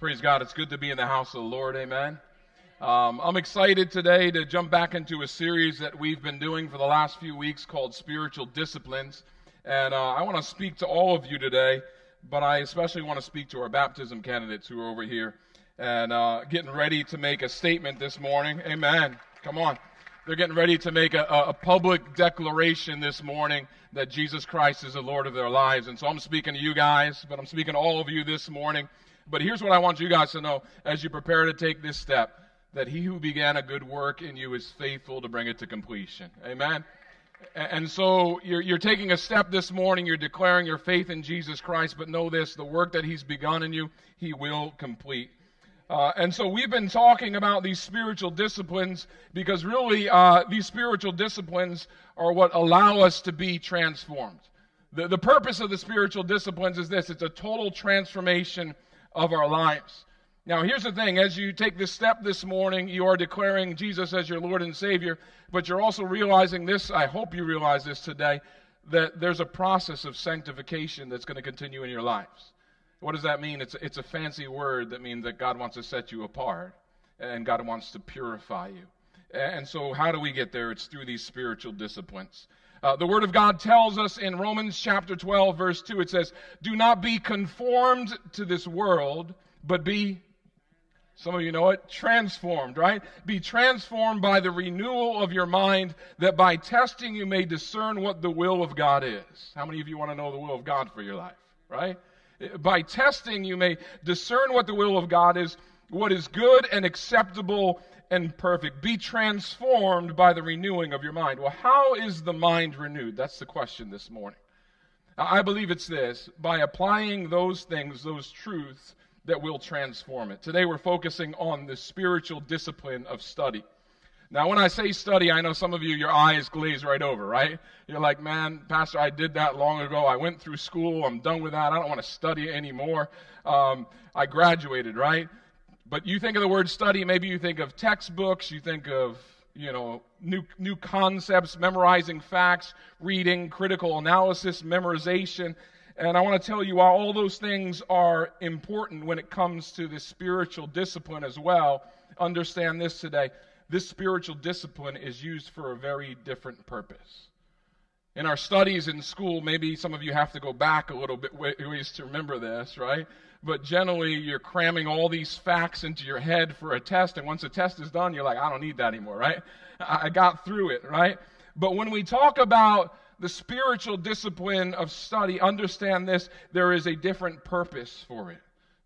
Praise God. It's good to be in the house of the Lord. Amen. Um, I'm excited today to jump back into a series that we've been doing for the last few weeks called Spiritual Disciplines. And uh, I want to speak to all of you today, but I especially want to speak to our baptism candidates who are over here and uh, getting ready to make a statement this morning. Amen. Come on. They're getting ready to make a, a public declaration this morning that Jesus Christ is the Lord of their lives. And so I'm speaking to you guys, but I'm speaking to all of you this morning. But here's what I want you guys to know as you prepare to take this step that he who began a good work in you is faithful to bring it to completion. Amen. And so you're, you're, taking a step this morning. You're declaring your faith in Jesus Christ, but know this the work that He's begun in you, He will complete. Uh, and so we've been talking about these spiritual disciplines because really uh, these spiritual disciplines are what allow us to be transformed. The, the purpose of the spiritual disciplines is this it's a total transformation of our lives. Now, here's the thing as you take this step this morning, you are declaring Jesus as your Lord and Savior, but you're also realizing this. I hope you realize this today that there's a process of sanctification that's going to continue in your lives. What does that mean? It's, it's a fancy word that means that God wants to set you apart and God wants to purify you. And so, how do we get there? It's through these spiritual disciplines. Uh, the Word of God tells us in Romans chapter 12, verse 2, it says, Do not be conformed to this world, but be, some of you know it, transformed, right? Be transformed by the renewal of your mind, that by testing you may discern what the will of God is. How many of you want to know the will of God for your life, right? By testing you may discern what the will of God is, what is good and acceptable and perfect. Be transformed by the renewing of your mind. Well, how is the mind renewed? That's the question this morning. I believe it's this by applying those things, those truths that will transform it. Today we're focusing on the spiritual discipline of study. Now, when I say study, I know some of you, your eyes glaze right over, right? You're like, man, Pastor, I did that long ago. I went through school. I'm done with that. I don't want to study anymore. Um, I graduated, right? But you think of the word study, maybe you think of textbooks, you think of, you know, new, new concepts, memorizing facts, reading, critical analysis, memorization. And I want to tell you, while all those things are important when it comes to the spiritual discipline as well, understand this today. This spiritual discipline is used for a very different purpose. In our studies in school, maybe some of you have to go back a little bit ways to remember this, right? But generally you're cramming all these facts into your head for a test, and once the test is done, you're like, I don't need that anymore, right? I got through it, right? But when we talk about the spiritual discipline of study, understand this there is a different purpose for it.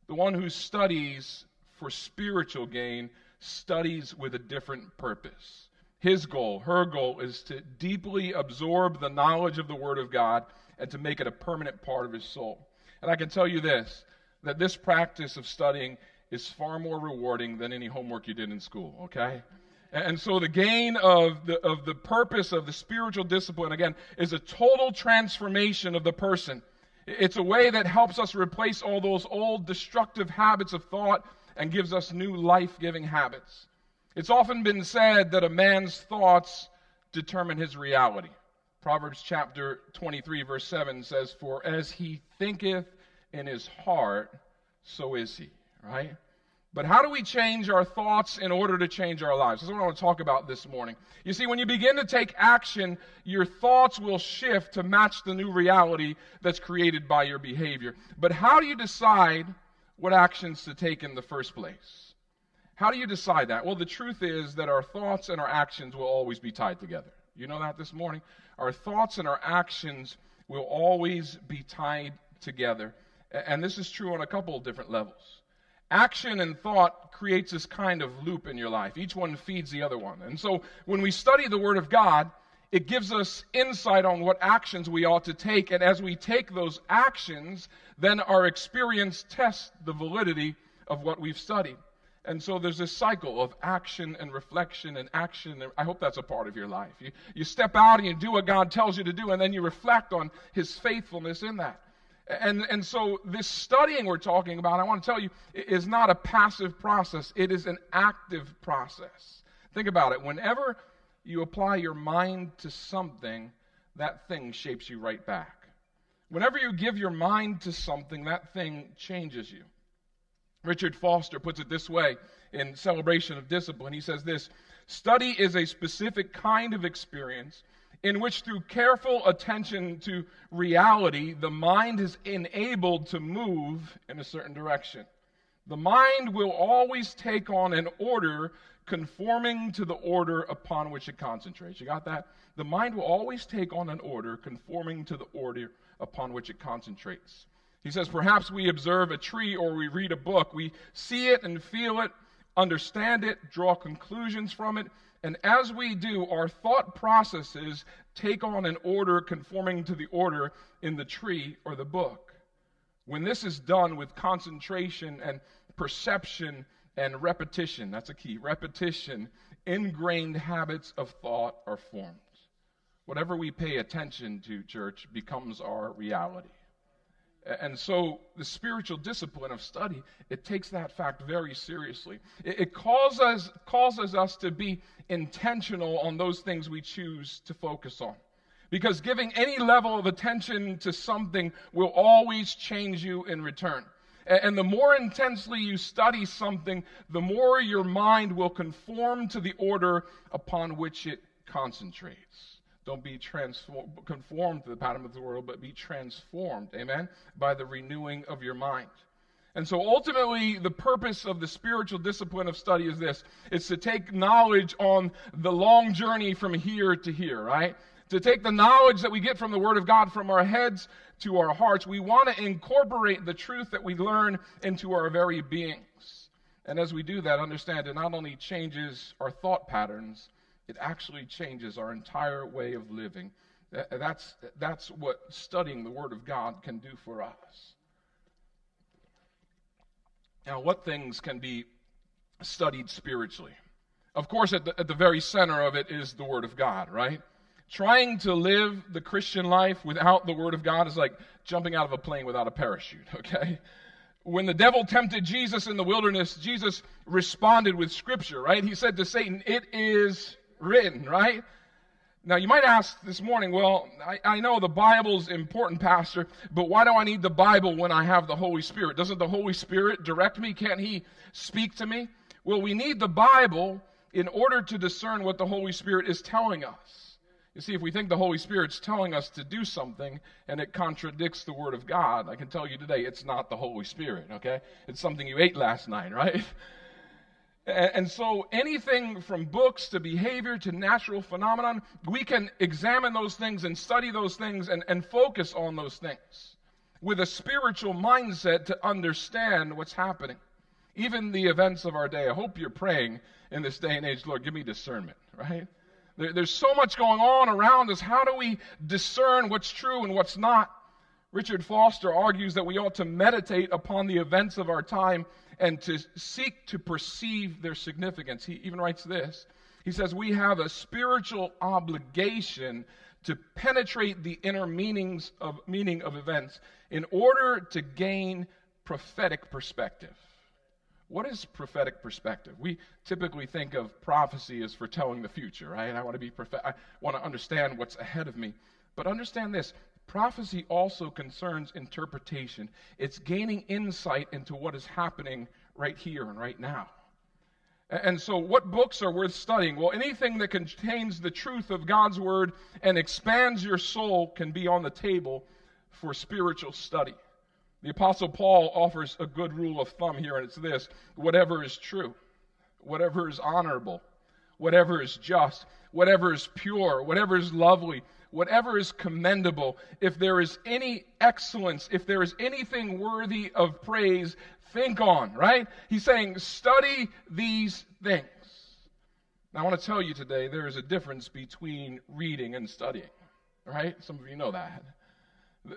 The one who studies for spiritual gain studies with a different purpose. His goal, her goal, is to deeply absorb the knowledge of the Word of God and to make it a permanent part of his soul. And I can tell you this that this practice of studying is far more rewarding than any homework you did in school, okay? And so the gain of the, of the purpose of the spiritual discipline, again, is a total transformation of the person. It's a way that helps us replace all those old destructive habits of thought and gives us new life giving habits. It's often been said that a man's thoughts determine his reality. Proverbs chapter 23, verse 7 says, For as he thinketh in his heart, so is he, right? But how do we change our thoughts in order to change our lives? That's what I want to talk about this morning. You see, when you begin to take action, your thoughts will shift to match the new reality that's created by your behavior. But how do you decide what actions to take in the first place? How do you decide that? Well, the truth is that our thoughts and our actions will always be tied together. You know that this morning? Our thoughts and our actions will always be tied together. And this is true on a couple of different levels. Action and thought creates this kind of loop in your life. Each one feeds the other one. And so when we study the Word of God, it gives us insight on what actions we ought to take. And as we take those actions, then our experience tests the validity of what we've studied. And so there's this cycle of action and reflection and action. I hope that's a part of your life. You, you step out and you do what God tells you to do, and then you reflect on His faithfulness in that. And, and so, this studying we're talking about, I want to tell you, is not a passive process, it is an active process. Think about it. Whenever you apply your mind to something, that thing shapes you right back. Whenever you give your mind to something, that thing changes you. Richard Foster puts it this way in Celebration of Discipline. He says this Study is a specific kind of experience in which, through careful attention to reality, the mind is enabled to move in a certain direction. The mind will always take on an order conforming to the order upon which it concentrates. You got that? The mind will always take on an order conforming to the order upon which it concentrates. He says, perhaps we observe a tree or we read a book. We see it and feel it, understand it, draw conclusions from it, and as we do, our thought processes take on an order conforming to the order in the tree or the book. When this is done with concentration and perception and repetition, that's a key repetition, ingrained habits of thought are formed. Whatever we pay attention to, church, becomes our reality. And so the spiritual discipline of study, it takes that fact very seriously. It, it causes, causes us to be intentional on those things we choose to focus on. Because giving any level of attention to something will always change you in return. And the more intensely you study something, the more your mind will conform to the order upon which it concentrates. Don't be transform, conformed to the pattern of the world, but be transformed, amen, by the renewing of your mind. And so ultimately, the purpose of the spiritual discipline of study is this it's to take knowledge on the long journey from here to here, right? To take the knowledge that we get from the Word of God from our heads to our hearts. We want to incorporate the truth that we learn into our very beings. And as we do that, understand it not only changes our thought patterns, it actually changes our entire way of living. That's, that's what studying the Word of God can do for us. Now, what things can be studied spiritually? Of course, at the, at the very center of it is the Word of God, right? Trying to live the Christian life without the Word of God is like jumping out of a plane without a parachute, okay? When the devil tempted Jesus in the wilderness, Jesus responded with Scripture, right? He said to Satan, It is written, right? Now, you might ask this morning, well, I, I, know the Bible's important, Pastor, but why do I need the Bible when I have the Holy Spirit? Doesn't the Holy Spirit direct me? Can't He speak to me? Well, we need the Bible in order to discern what the Holy Spirit is telling us. You see, if we think the Holy Spirit's telling us to do something and it contradicts the Word of God, I can tell you today it's not the Holy Spirit, okay? It's something you ate last night, right? And so anything from books to behavior to natural phenomenon, we can examine those things and study those things and, and focus on those things with a spiritual mindset to understand what's happening. Even the events of our day. I hope you're praying in this day and age, Lord, give me discernment, right? There, there's so much going on around us. How do we discern what's true and what's not? Richard Foster argues that we ought to meditate upon the events of our time and to seek to perceive their significance. He even writes this. He says, We have a spiritual obligation to penetrate the inner meanings of meaning of events in order to gain prophetic perspective. What is prophetic perspective? We typically think of prophecy as foretelling the future, right? I want to be prophet- I want to understand what's ahead of me. But understand this Prophecy also concerns interpretation, it's gaining insight into what is happening right here and right now. And so, what books are worth studying? Well, anything that contains the truth of God's Word and expands your soul can be on the table for spiritual study. The Apostle Paul offers a good rule of thumb here, and it's this whatever is true, whatever is honorable, whatever is just, whatever is pure, whatever is lovely, whatever is commendable, if there is any excellence, if there is anything worthy of praise, think on, right? He's saying, study these things. Now, I want to tell you today there is a difference between reading and studying, right? Some of you know that.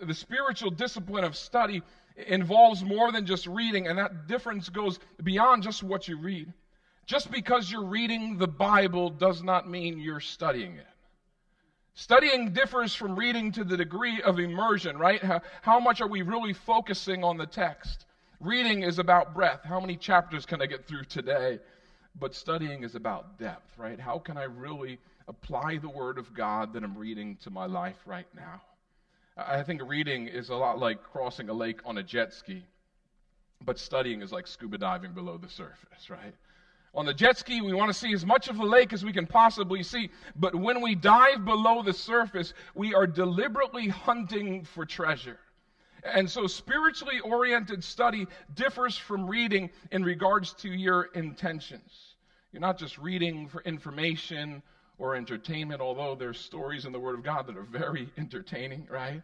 The spiritual discipline of study involves more than just reading, and that difference goes beyond just what you read. Just because you're reading the Bible does not mean you're studying it. Studying differs from reading to the degree of immersion, right? How, how, much are we really focusing on the text? Reading is about breadth. How many chapters can I get through today? But studying is about depth, right? How can I really apply the Word of God that I'm reading to my life right now? I think reading is a lot like crossing a lake on a jet ski. But studying is like scuba diving below the surface, right? On the jet ski, we want to see as much of the lake as we can possibly see. But when we dive below the surface, we are deliberately hunting for treasure. And so, spiritually oriented study differs from reading in regards to your intentions. You're not just reading for information or entertainment, although there's stories in the Word of God that are very entertaining, right?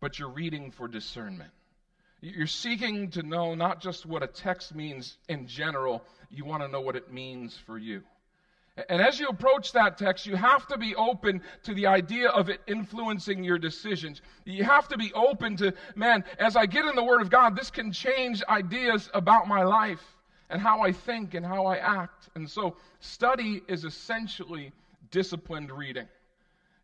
But you're reading for discernment. You're seeking to know not just what a text means in general, you want to know what it means for you. And as you approach that text, you have to be open to the idea of it influencing your decisions. You have to be open to, man, as I get in the Word of God, this can change ideas about my life and how I think and how I act. And so, study is essentially disciplined reading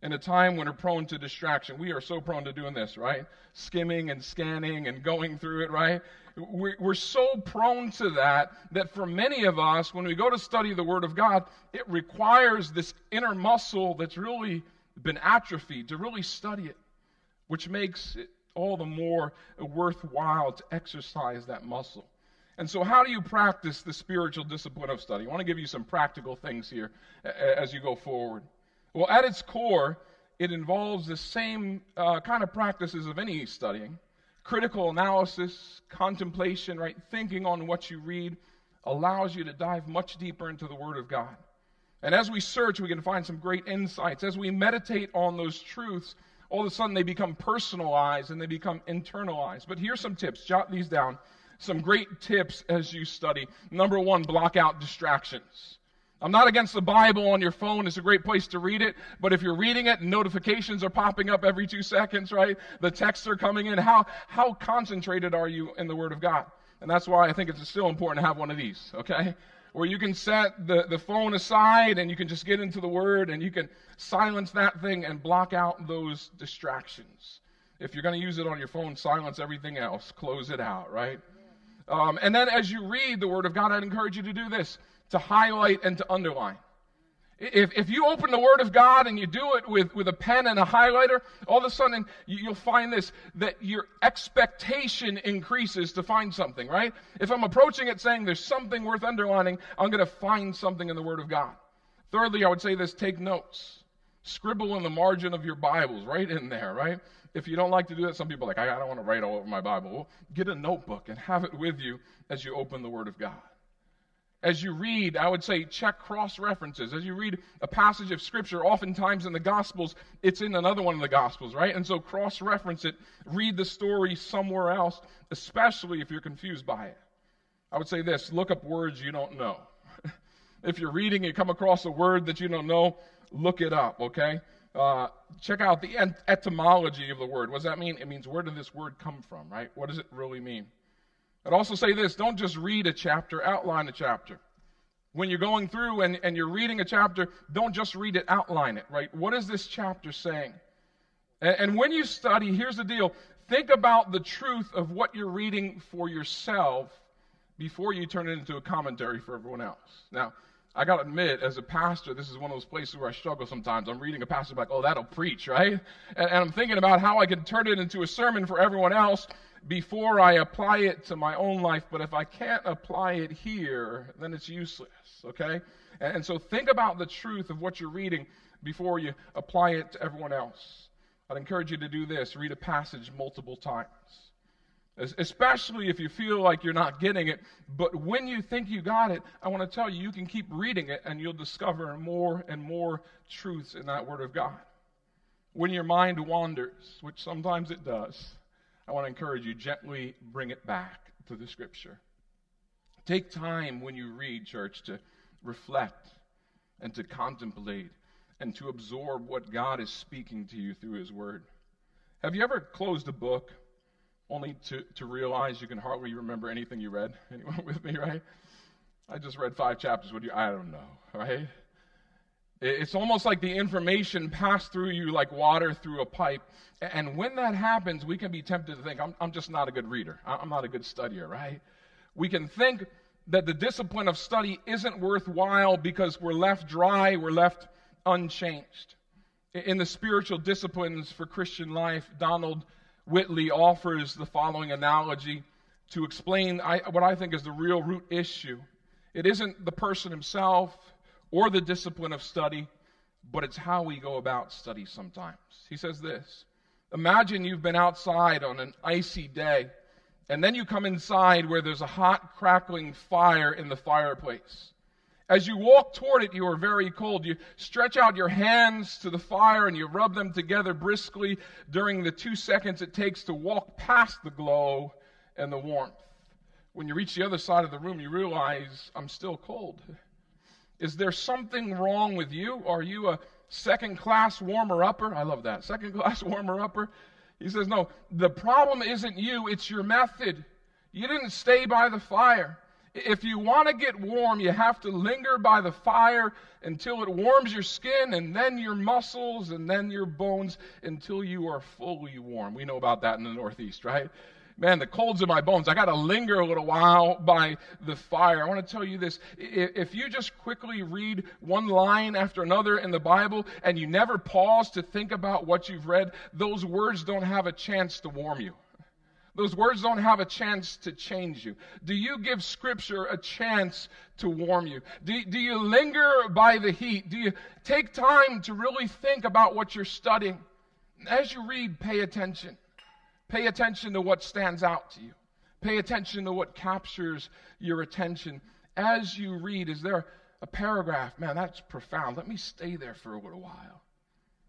in a time when we're prone to distraction. We are so prone to doing this, right? Skimming and scanning and going through it, right? We're so prone to that that for many of us, when we go to study the Word of God, it requires this inner muscle that's really been atrophied to really study it, which makes it all the more worthwhile to exercise that muscle. And so, how do you practice the spiritual discipline of study? I want to give you some practical things here as you go forward. Well, at its core, it involves the same uh, kind of practices of any studying critical analysis, contemplation, right? Thinking on what you read allows you to dive much deeper into the Word of God. And as we search, we can find some great insights. As we meditate on those truths, all of a sudden they become personalized and they become internalized. But here's some tips. Jot these down. Some great tips as you study. Number one, block out distractions. I'm not against the Bible on your phone. It's a great place to read it. But if you're reading it and notifications are popping up every two seconds, right? The texts are coming in. How, how concentrated are you in the Word of God? And that's why I think it's still important to have one of these, okay? Where you can set the, the phone aside and you can just get into the Word and you can silence that thing and block out those distractions. If you're going to use it on your phone, silence everything else. Close it out, right? Um, and then as you read the Word of God, I'd encourage you to do this to highlight and to underline. If, if you open the Word of God and you do it with, with a pen and a highlighter, all of a sudden you'll find this that your expectation increases to find something, right? If I'm approaching it saying there's something worth underlining, I'm going to find something in the Word of God. Thirdly, I would say this take notes. Scribble in the margin of your Bibles, right in there, right? If you don't like to do that, some people are like, I don't want to write all over my Bible. Well, get a notebook and have it with you as you open the Word of God. As you read, I would say check cross references. As you read a passage of Scripture, oftentimes in the Gospels, it's in another one of the Gospels, right? And so cross reference it. Read the story somewhere else, especially if you're confused by it. I would say this look up words you don't know. if you're reading, you come across a word that you don't know, look it up, okay? Uh, check out the etymology of the word. What does that mean? It means where did this word come from, right? What does it really mean? I'd also say this don't just read a chapter, outline a chapter. When you're going through and, and you're reading a chapter, don't just read it, outline it, right? What is this chapter saying? And, and when you study, here's the deal think about the truth of what you're reading for yourself before you turn it into a commentary for everyone else. Now, I got to admit, as a pastor, this is one of those places where I struggle sometimes. I'm reading a passage like, oh, that'll preach, right? And, and I'm thinking about how I can turn it into a sermon for everyone else before I apply it to my own life, but if I can't apply it here, then it's useless, okay? And, and so think about the truth of what you're reading before you apply it to everyone else. I'd encourage you to do this read a passage multiple times, especially if you feel like you're not getting it. But when you think you got it, I want to tell you, you can keep reading it and you'll discover more and more truths in that Word of God. When your mind wanders, which sometimes it does, I want to encourage you gently bring it back to the scripture. Take time when you read, church, to reflect and to contemplate and to absorb what God is speaking to you through His Word. Have you ever closed a book only to, to realize you can hardly remember anything you read? Anyone with me, right? I just read five chapters. What do you? I don't know, right? It's almost like the information passed through you like water through a pipe. And when that happens, we can be tempted to think, I'm, I'm just not a good reader. I'm not a good studier, right? We can think that the discipline of study isn't worthwhile because we're left dry, we're left unchanged. In the spiritual disciplines for Christian life, Donald Whitney offers the following analogy to explain I, what I think is the real root issue. It isn't the person himself or the discipline of study, but it's how we go about study sometimes. He says this Imagine you've been outside on an icy day, and then you come inside where there's a hot, crackling fire in the fireplace. As you walk toward it, you are very cold. You stretch out your hands to the fire and you rub them together briskly during the two seconds it takes to walk past the glow and the warmth. When you reach the other side of the room, you realize I'm still cold. Is there something wrong with you? Are you a second class warmer upper? I love that. Second class warmer upper. He says, No, the problem isn't you, it's your method. You didn't stay by the fire. If you want to get warm, you have to linger by the fire until it warms your skin and then your muscles and then your bones until you are fully warm. We know about that in the Northeast, right? Man, the cold's in my bones. I got to linger a little while by the fire. I want to tell you this. If you just quickly read one line after another in the Bible and you never pause to think about what you've read, those words don't have a chance to warm you. Those words don't have a chance to change you. Do you give Scripture a chance to warm you? Do, do you linger by the heat? Do you take time to really think about what you're studying? As you read, pay attention. Pay attention to what stands out to you. Pay attention to what captures your attention. As you read, is there a paragraph? Man, that's profound. Let me stay there for a little while.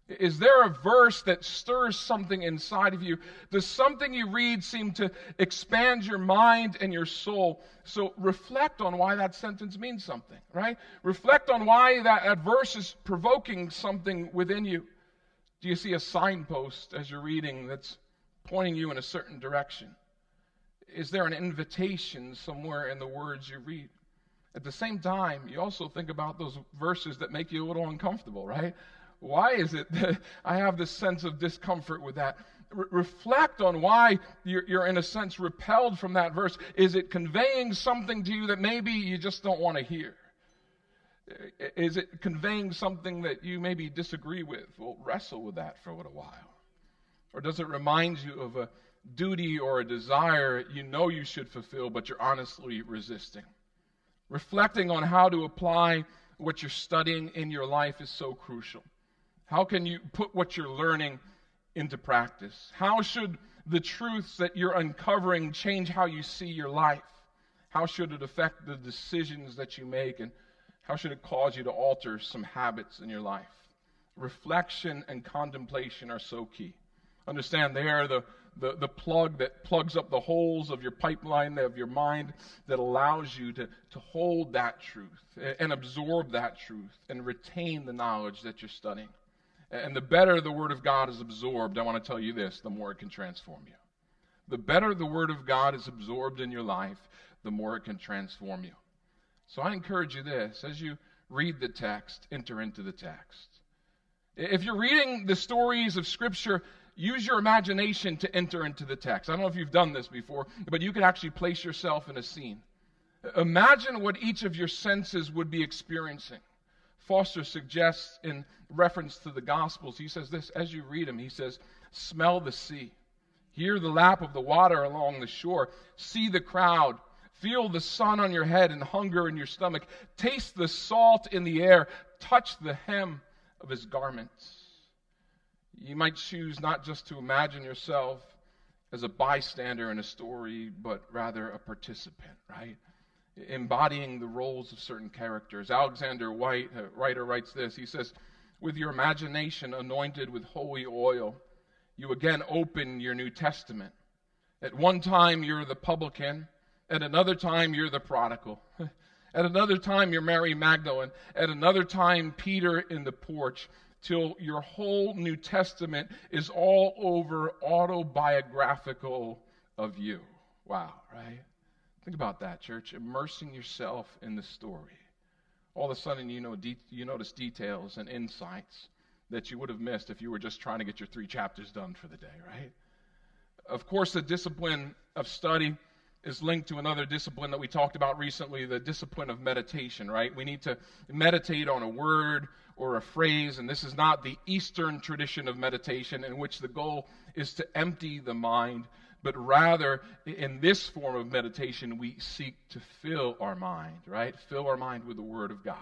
Is there a verse that stirs something inside of you? Does something you read seem to expand your mind and your soul? So reflect on why that sentence means something, right? Reflect on why that, that verse is provoking something within you. Do you see a signpost as you're reading that's pointing you in a certain direction? Is there an invitation somewhere in the words you read? At the same time, you also think about those verses that make you a little uncomfortable, right? Why is it that I have this sense of discomfort with that? Re- reflect on why you're, you're, in a sense, repelled from that verse. Is it conveying something to you that maybe you just don't want to hear? Is it conveying something that you maybe disagree with? Well, wrestle with that for a little while. Or does it remind you of a duty or a desire you know you should fulfill, but you're honestly resisting? Reflecting on how to apply what you're studying in your life is so crucial. How can you put what you're learning into practice? How should the truths that you're uncovering change how you see your life? How should it affect the decisions that you make? And how should it cause you to alter some habits in your life? Reflection and contemplation are so key. Understand they are the, the, the plug that plugs up the holes of your pipeline of your mind that allows you to, to hold that truth and absorb that truth and retain the knowledge that you're studying. And the better the Word of God is absorbed, I want to tell you this, the more it can transform you. The better the Word of God is absorbed in your life, the more it can transform you. So I encourage you this as you read the text, enter into the text. If you're reading the stories of Scripture, use your imagination to enter into the text. I don't know if you've done this before, but you can actually place yourself in a scene. Imagine what each of your senses would be experiencing. Foster suggests in reference to the Gospels, he says this as you read him, he says, Smell the sea, hear the lap of the water along the shore, see the crowd, feel the sun on your head and hunger in your stomach, taste the salt in the air, touch the hem of his garments. You might choose not just to imagine yourself as a bystander in a story, but rather a participant, right? Embodying the roles of certain characters. Alexander Whyte, a writer, writes this. He says, With your imagination anointed with holy oil, you again open your New Testament. At one time, you're the publican. At another time, you're the prodigal. At another time, you're Mary Magdalene. At another time, Peter in the porch. Till your whole New Testament is all over autobiographical of you. Wow, right? Think about that, church. Immersing yourself in the story. All of a sudden, you know, de- you notice details and insights that you would have missed if you were just trying to get your three chapters done for the day, right? Of course, the discipline of study is linked to another discipline that we talked about recently, the discipline of meditation, right? We need to meditate on a word or a phrase, and this is not the Eastern tradition of meditation in which the goal is to empty the mind but rather in this form of meditation, we seek to fill our mind, right? Fill our mind with the Word of God.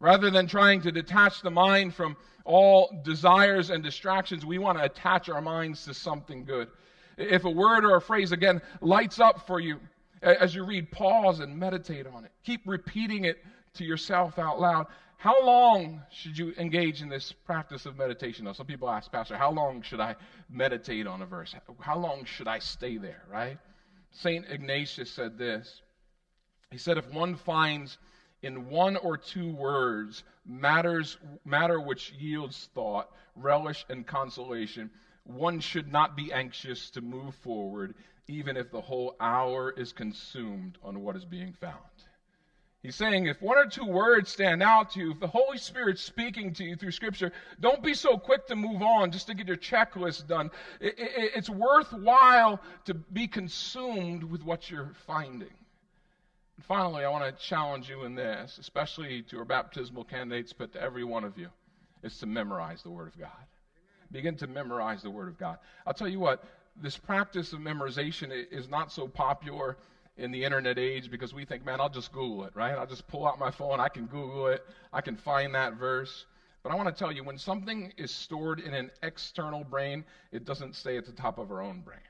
Rather than trying to detach the mind from all desires and distractions, we want to attach our minds to something good. If a word or a phrase, again, lights up for you as you read, pause and meditate on it. Keep repeating it to yourself out loud. How long should you engage in this practice of meditation? Now, some people ask, Pastor, how long should I meditate on a verse? How long should I stay there, right? St. Ignatius said this. He said, if one finds in one or two words matters matter which yields thought, relish, and consolation, one should not be anxious to move forward, even if the whole hour is consumed on what is being found. He's saying if one or two words stand out to you, if the Holy Spirit's speaking to you through Scripture, don't be so quick to move on just to get your checklist done. It, it, it's worthwhile to be consumed with what you're finding. And finally, I want to challenge you in this, especially to our baptismal candidates, but to every one of you, is to memorize the Word of God. Begin to memorize the Word of God. I'll tell you what, this practice of memorization is not so popular in the internet age because we think, man, I'll just Google it, right? I'll just pull out my phone, I can Google it, I can find that verse. But I want to tell you, when something is stored in an external brain, it doesn't stay at the top of our own brain.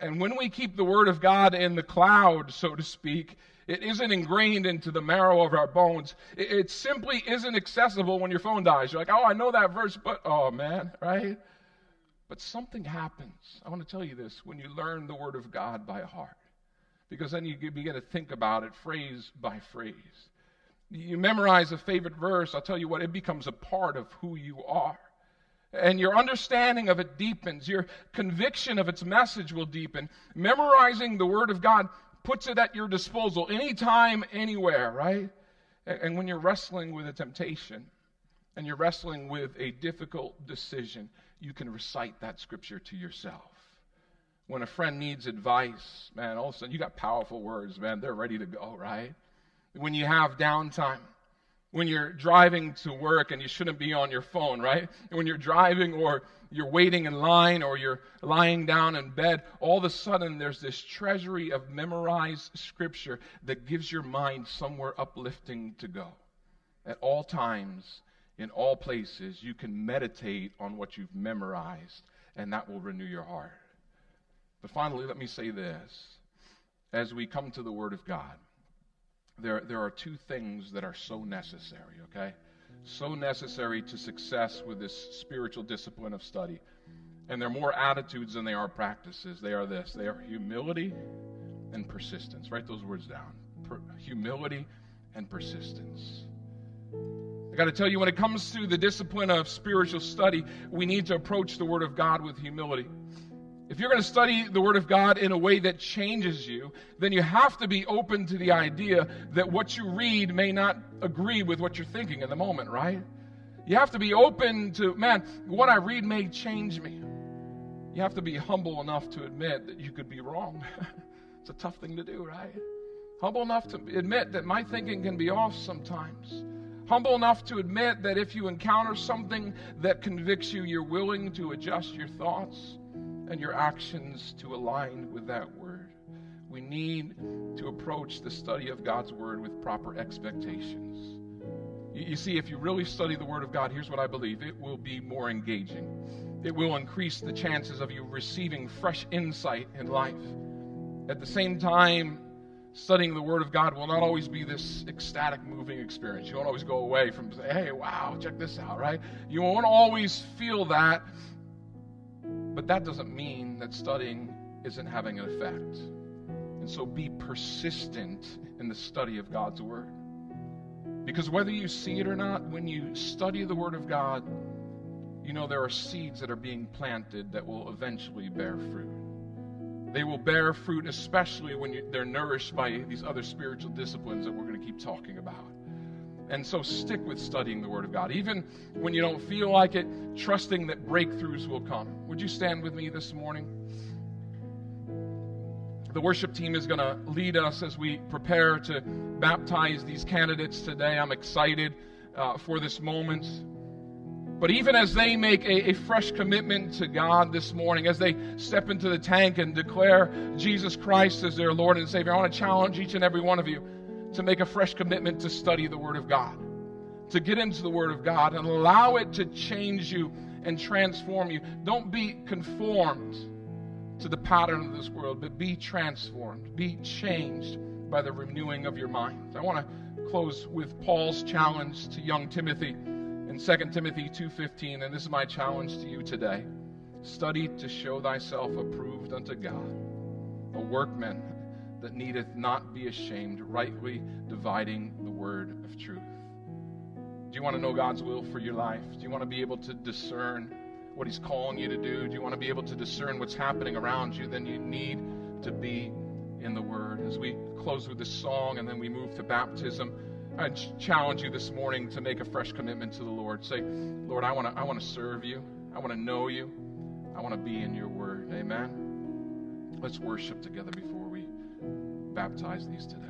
And when we keep the Word of God in the cloud, so to speak, it isn't ingrained into the marrow of our bones. It, simply isn't accessible when your phone dies. You're like, oh, I know that verse, but oh man, right? But something happens. I want to tell you this when you learn the Word of God by heart because then you begin to think about it phrase by phrase. You memorize a favorite verse, I'll tell you what, it becomes a part of who you are. And your understanding of it deepens. Your conviction of its message will deepen. Memorizing the Word of God puts it at your disposal anytime, anywhere, right? And when you're wrestling with a temptation and you're wrestling with a difficult decision, you can recite that scripture to yourself when a friend needs advice, man, all of a sudden you got powerful words, man. They're ready to go, right? When you have downtime, when you're driving to work and you shouldn't be on your phone, right? When you're driving or you're waiting in line or you're lying down in bed, all of a sudden there's this treasury of memorized scripture that gives your mind somewhere uplifting to go. At all times, in all places, you can meditate on what you've memorized, and that will renew your heart. But finally, let me say this. As we come to the Word of God, there, there are two things that are so necessary, okay? So necessary to success with this spiritual discipline of study. And they're more attitudes than they are practices. They are this they are humility and persistence. Write those words down per- humility and persistence. I got to tell you, when it comes to the discipline of spiritual study, we need to approach the Word of God with humility. If you're going to study the Word of God in a way that changes you, then you have to be open to the idea that what you read may not agree with what you're thinking in the moment, right? You have to be open to, man, what I read may change me. You have to be humble enough to admit that you could be wrong. it's a tough thing to do, right? Humble enough to admit that my thinking can be off sometimes. Humble enough to admit that if you encounter something that convicts you, you're willing to adjust your thoughts and your actions to align with that word. We need to approach the study of God's word with proper expectations. You, see, if you really study the word of God, here's what I believe it will be more engaging. It will increase the chances of you receiving fresh insight in life. At the same time, studying the Word of God will not always be this ecstatic, moving experience. You won't always go away from say, hey, wow, check this out, right? You won't always feel that but that doesn't mean that studying isn't having an effect. And so be persistent in the study of God's Word. Because whether you see it or not, when you study the Word of God, you know there are seeds that are being planted that will eventually bear fruit. They will bear fruit, especially when you, they're nourished by these other spiritual disciplines that we're going to keep talking about. And so stick with studying the Word of God. Even when you don't feel like it, trusting that breakthroughs will come. Would you stand with me this morning? The worship team is going to lead us as we prepare to baptize these candidates today. I'm excited uh, for this moment. But even as they make a, a, fresh commitment to God this morning, as they step into the tank and declare Jesus Christ as their Lord and Savior, I want to challenge each and every one of you to make a fresh commitment to study the Word of God, to get into the Word of God and allow it to change you and transform you. Don't be conformed to the pattern of this world, but be transformed, be changed by the renewing of your mind. I want to close with Paul's challenge to young Timothy in 2 Timothy 2:15, and this is my challenge to you today. Study to show thyself approved unto God, a workman that needeth not be ashamed, rightly dividing the word of truth. Do you want to know God's will for your life? Do you want to be able to discern what He's calling you to do? Do you want to be able to discern what's happening around you? Then you need to be in the Word. As we close with this song and then we move to baptism, I challenge you this morning to make a fresh commitment to the Lord. Say, Lord, I want to I want to serve you. I want to know you. I want to be in your Word. Amen. Let's worship together before baptize these today.